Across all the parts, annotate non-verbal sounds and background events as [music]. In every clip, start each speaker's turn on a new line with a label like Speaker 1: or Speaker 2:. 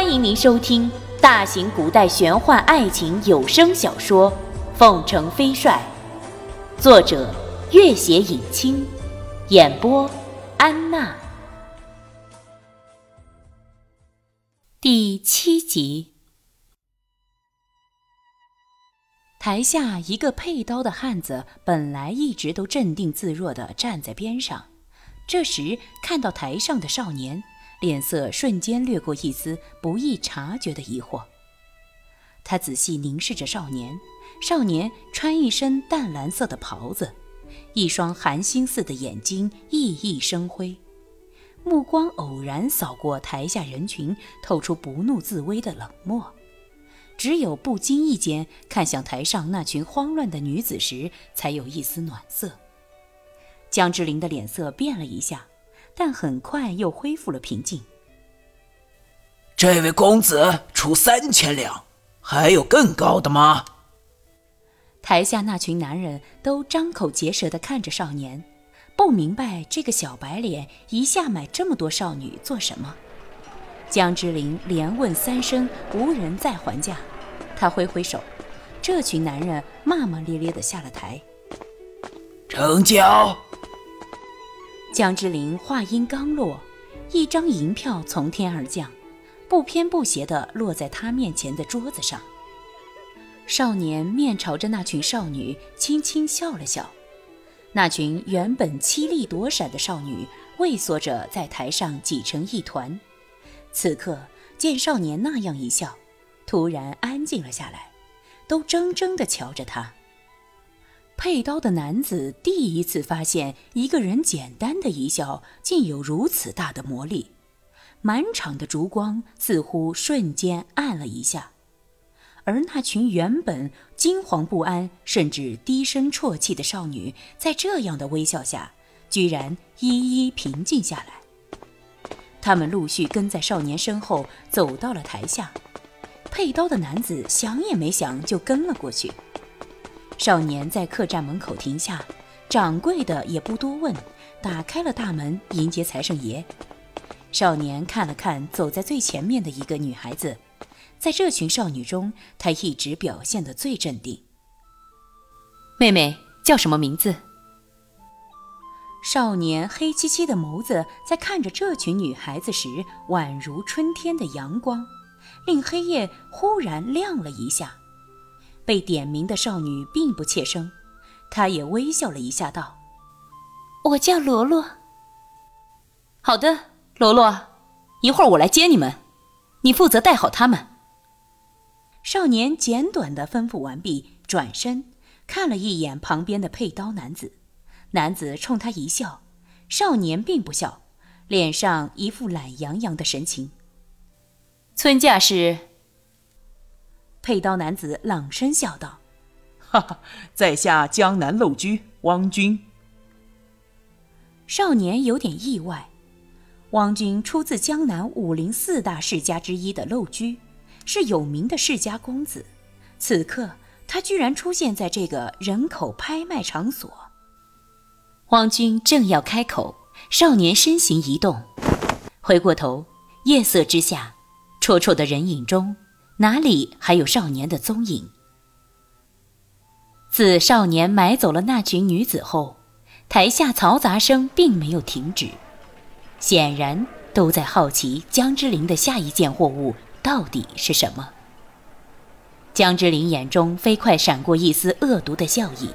Speaker 1: 欢迎您收听大型古代玄幻爱情有声小说《凤城飞帅》，作者：月写影清，演播：安娜。第七集。台下一个佩刀的汉子本来一直都镇定自若地站在边上，这时看到台上的少年。脸色瞬间掠过一丝不易察觉的疑惑。他仔细凝视着少年，少年穿一身淡蓝色的袍子，一双寒星似的眼睛熠熠生辉，目光偶然扫过台下人群，透出不怒自威的冷漠。只有不经意间看向台上那群慌乱的女子时，才有一丝暖色。江之琳的脸色变了一下。但很快又恢复了平静。
Speaker 2: 这位公子出三千两，还有更高的吗？
Speaker 1: 台下那群男人都张口结舌地看着少年，不明白这个小白脸一下买这么多少女做什么。江之琳连问三声，无人再还价。他挥挥手，这群男人骂骂咧咧地下了台。
Speaker 2: 成交。
Speaker 1: 江之琳话音刚落，一张银票从天而降，不偏不斜地落在他面前的桌子上。少年面朝着那群少女，轻轻笑了笑。那群原本凄厉躲闪的少女，畏缩着在台上挤成一团。此刻见少年那样一笑，突然安静了下来，都怔怔地瞧着他。佩刀的男子第一次发现，一个人简单的一笑竟有如此大的魔力。满场的烛光似乎瞬间暗了一下，而那群原本惊惶不安，甚至低声啜泣的少女，在这样的微笑下，居然一一平静下来。他们陆续跟在少年身后走到了台下，佩刀的男子想也没想就跟了过去。少年在客栈门口停下，掌柜的也不多问，打开了大门迎接财神爷。少年看了看走在最前面的一个女孩子，在这群少女中，她一直表现得最镇定。妹妹叫什么名字？少年黑漆漆的眸子在看着这群女孩子时，宛如春天的阳光，令黑夜忽然亮了一下。被点名的少女并不怯生，她也微笑了一下，道：“
Speaker 3: 我叫罗罗。”“
Speaker 1: 好的，罗罗，一会儿我来接你们，你负责带好他们。”少年简短的吩咐完毕，转身看了一眼旁边的佩刀男子，男子冲他一笑，少年并不笑，脸上一副懒洋洋的神情。村架是。佩刀男子朗声笑道：“
Speaker 4: 哈哈，[laughs] 在下江南陋居汪军。”
Speaker 1: 少年有点意外，汪军出自江南武林四大世家之一的陋居，是有名的世家公子。此刻他居然出现在这个人口拍卖场所。汪军正要开口，少年身形一动，回过头，夜色之下，绰绰的人影中。哪里还有少年的踪影？自少年买走了那群女子后，台下嘈杂声并没有停止，显然都在好奇江之琳的下一件货物到底是什么。江之琳眼中飞快闪过一丝恶毒的笑意，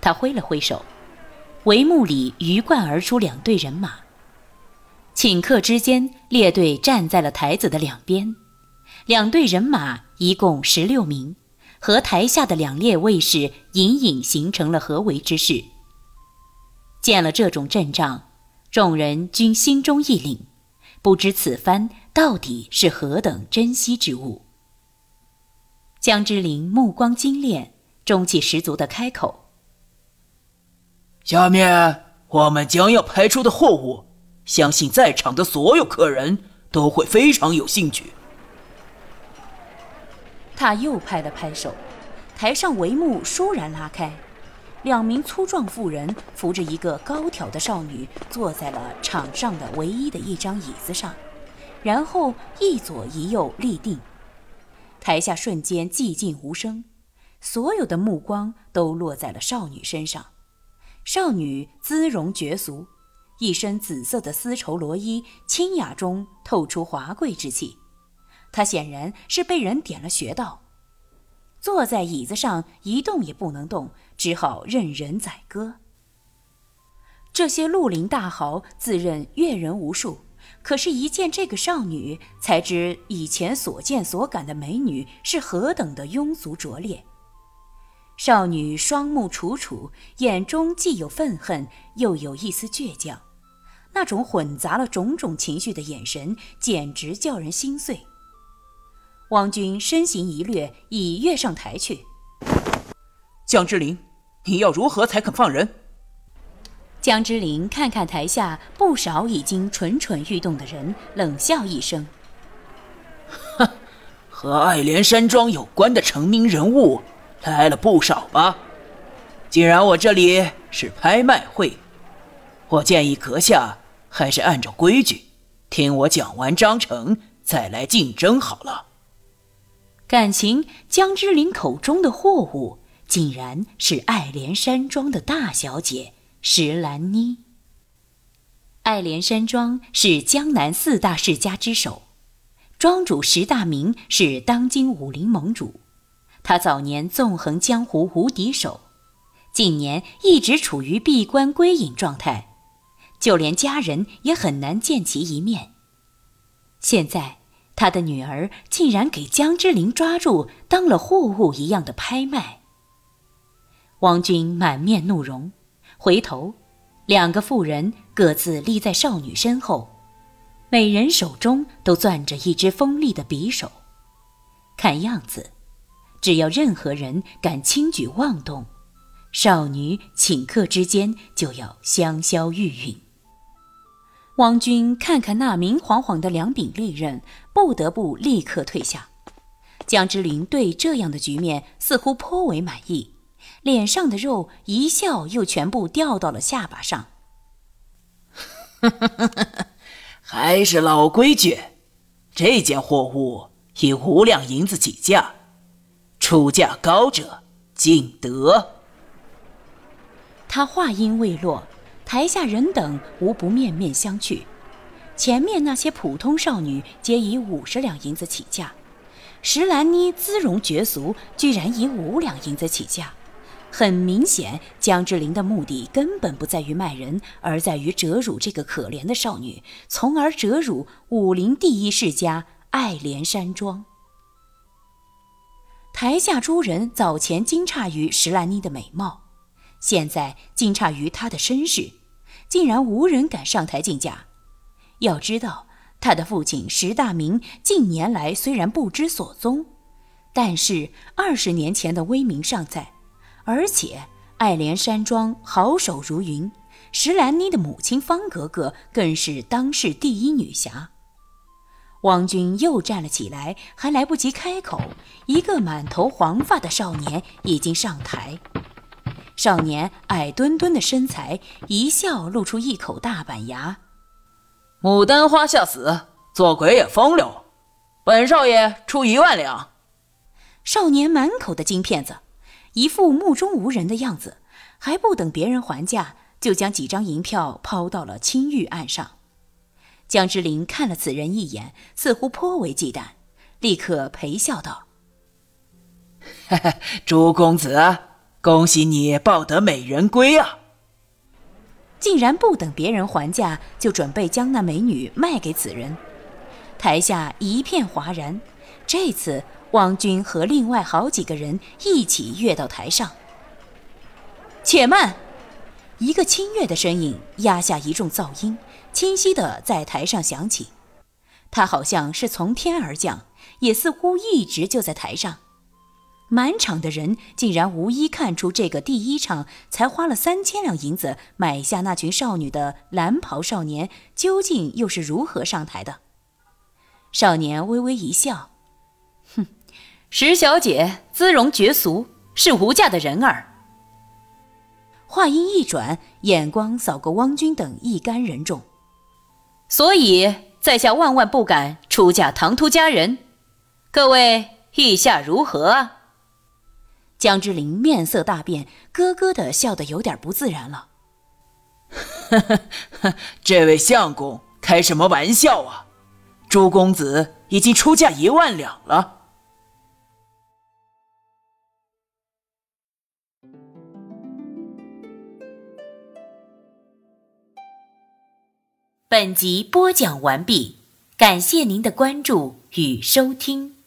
Speaker 1: 他挥了挥手，帷幕里鱼贯而出两队人马，顷刻之间，列队站在了台子的两边。两队人马一共十六名，和台下的两列卫士隐隐形成了合围之势。见了这种阵仗，众人均心中一凛，不知此番到底是何等珍稀之物。江之琳目光精炼，中气十足的开口：“
Speaker 2: 下面我们将要拍出的货物，相信在场的所有客人都会非常有兴趣。”
Speaker 1: 他又拍了拍手，台上帷幕倏然拉开，两名粗壮妇人扶着一个高挑的少女，坐在了场上的唯一的一张椅子上，然后一左一右立定。台下瞬间寂静无声，所有的目光都落在了少女身上。少女姿容绝俗，一身紫色的丝绸罗衣，清雅中透出华贵之气。他显然是被人点了穴道，坐在椅子上一动也不能动，只好任人宰割。这些绿林大豪自认阅人无数，可是，一见这个少女，才知以前所见所感的美女是何等的庸俗拙劣。少女双目楚楚，眼中既有愤恨，又有一丝倔强，那种混杂了种种情绪的眼神，简直叫人心碎。王军身形一掠，已跃上台去。
Speaker 4: 江之琳，你要如何才肯放人？
Speaker 1: 江之琳看看台下不少已经蠢蠢欲动的人，冷笑一声：“
Speaker 2: 哼，和爱莲山庄有关的成名人物来了不少吧？既然我这里是拍卖会，我建议阁下还是按照规矩，听我讲完章程再来竞争好了。”
Speaker 1: 感情江之琳口中的货物，竟然是爱莲山庄的大小姐。石兰妮，爱莲山庄是江南四大世家之首，庄主石大明是当今武林盟主。他早年纵横江湖无敌手，近年一直处于闭关归隐状态，就连家人也很难见其一面。现在他的女儿竟然给江之琳抓住，当了货物一样的拍卖。王军满面怒容。回头，两个妇人各自立在少女身后，每人手中都攥着一支锋利的匕首。看样子，只要任何人敢轻举妄动，少女顷刻之间就要香消玉殒。王军看看那明晃晃的两柄利刃，不得不立刻退下。江之琳对这样的局面似乎颇为满意。脸上的肉一笑，又全部掉到了下巴上。[laughs]
Speaker 2: 还是老规矩，这件货物以五两银子起价，出价高者尽得。
Speaker 1: 他话音未落，台下人等无不面面相觑。前面那些普通少女皆以五十两银子起价，石兰妮姿容绝俗，居然以五两银子起价。很明显，江之琳的目的根本不在于卖人，而在于折辱这个可怜的少女，从而折辱武林第一世家爱莲山庄。台下诸人早前惊诧于石兰妮的美貌，现在惊诧于她的身世，竟然无人敢上台竞价。要知道，他的父亲石大明近年来虽然不知所踪，但是二十年前的威名尚在。而且，爱莲山庄好手如云，石兰妮的母亲方格格更是当世第一女侠。王军又站了起来，还来不及开口，一个满头黄发的少年已经上台。少年矮墩墩的身材，一笑露出一口大板牙：“
Speaker 2: 牡丹花下死，做鬼也风流。本少爷出一万两。”
Speaker 1: 少年满口的金片子。一副目中无人的样子，还不等别人还价，就将几张银票抛到了青玉案上。江之琳看了此人一眼，似乎颇为忌惮，立刻陪笑道：“ [laughs]
Speaker 2: 朱公子，恭喜你抱得美人归啊！”
Speaker 1: 竟然不等别人还价，就准备将那美女卖给此人。台下一片哗然，这次。汪军和另外好几个人一起跃到台上。且慢！一个清越的声音压下一众噪音，清晰的在台上响起。他好像是从天而降，也似乎一直就在台上。满场的人竟然无一看出这个第一场才花了三千两银子买下那群少女的蓝袍少年，究竟又是如何上台的？少年微微一笑，哼。石小姐姿容绝俗，是无价的人儿。话音一转，眼光扫过汪军等一干人众，所以在下万万不敢出嫁唐突佳人。各位意下如何啊？江之琳面色大变，咯咯的笑得有点不自然了。[laughs]
Speaker 2: 这位相公开什么玩笑啊？朱公子已经出价一万两了。
Speaker 1: 本集播讲完毕，感谢您的关注与收听。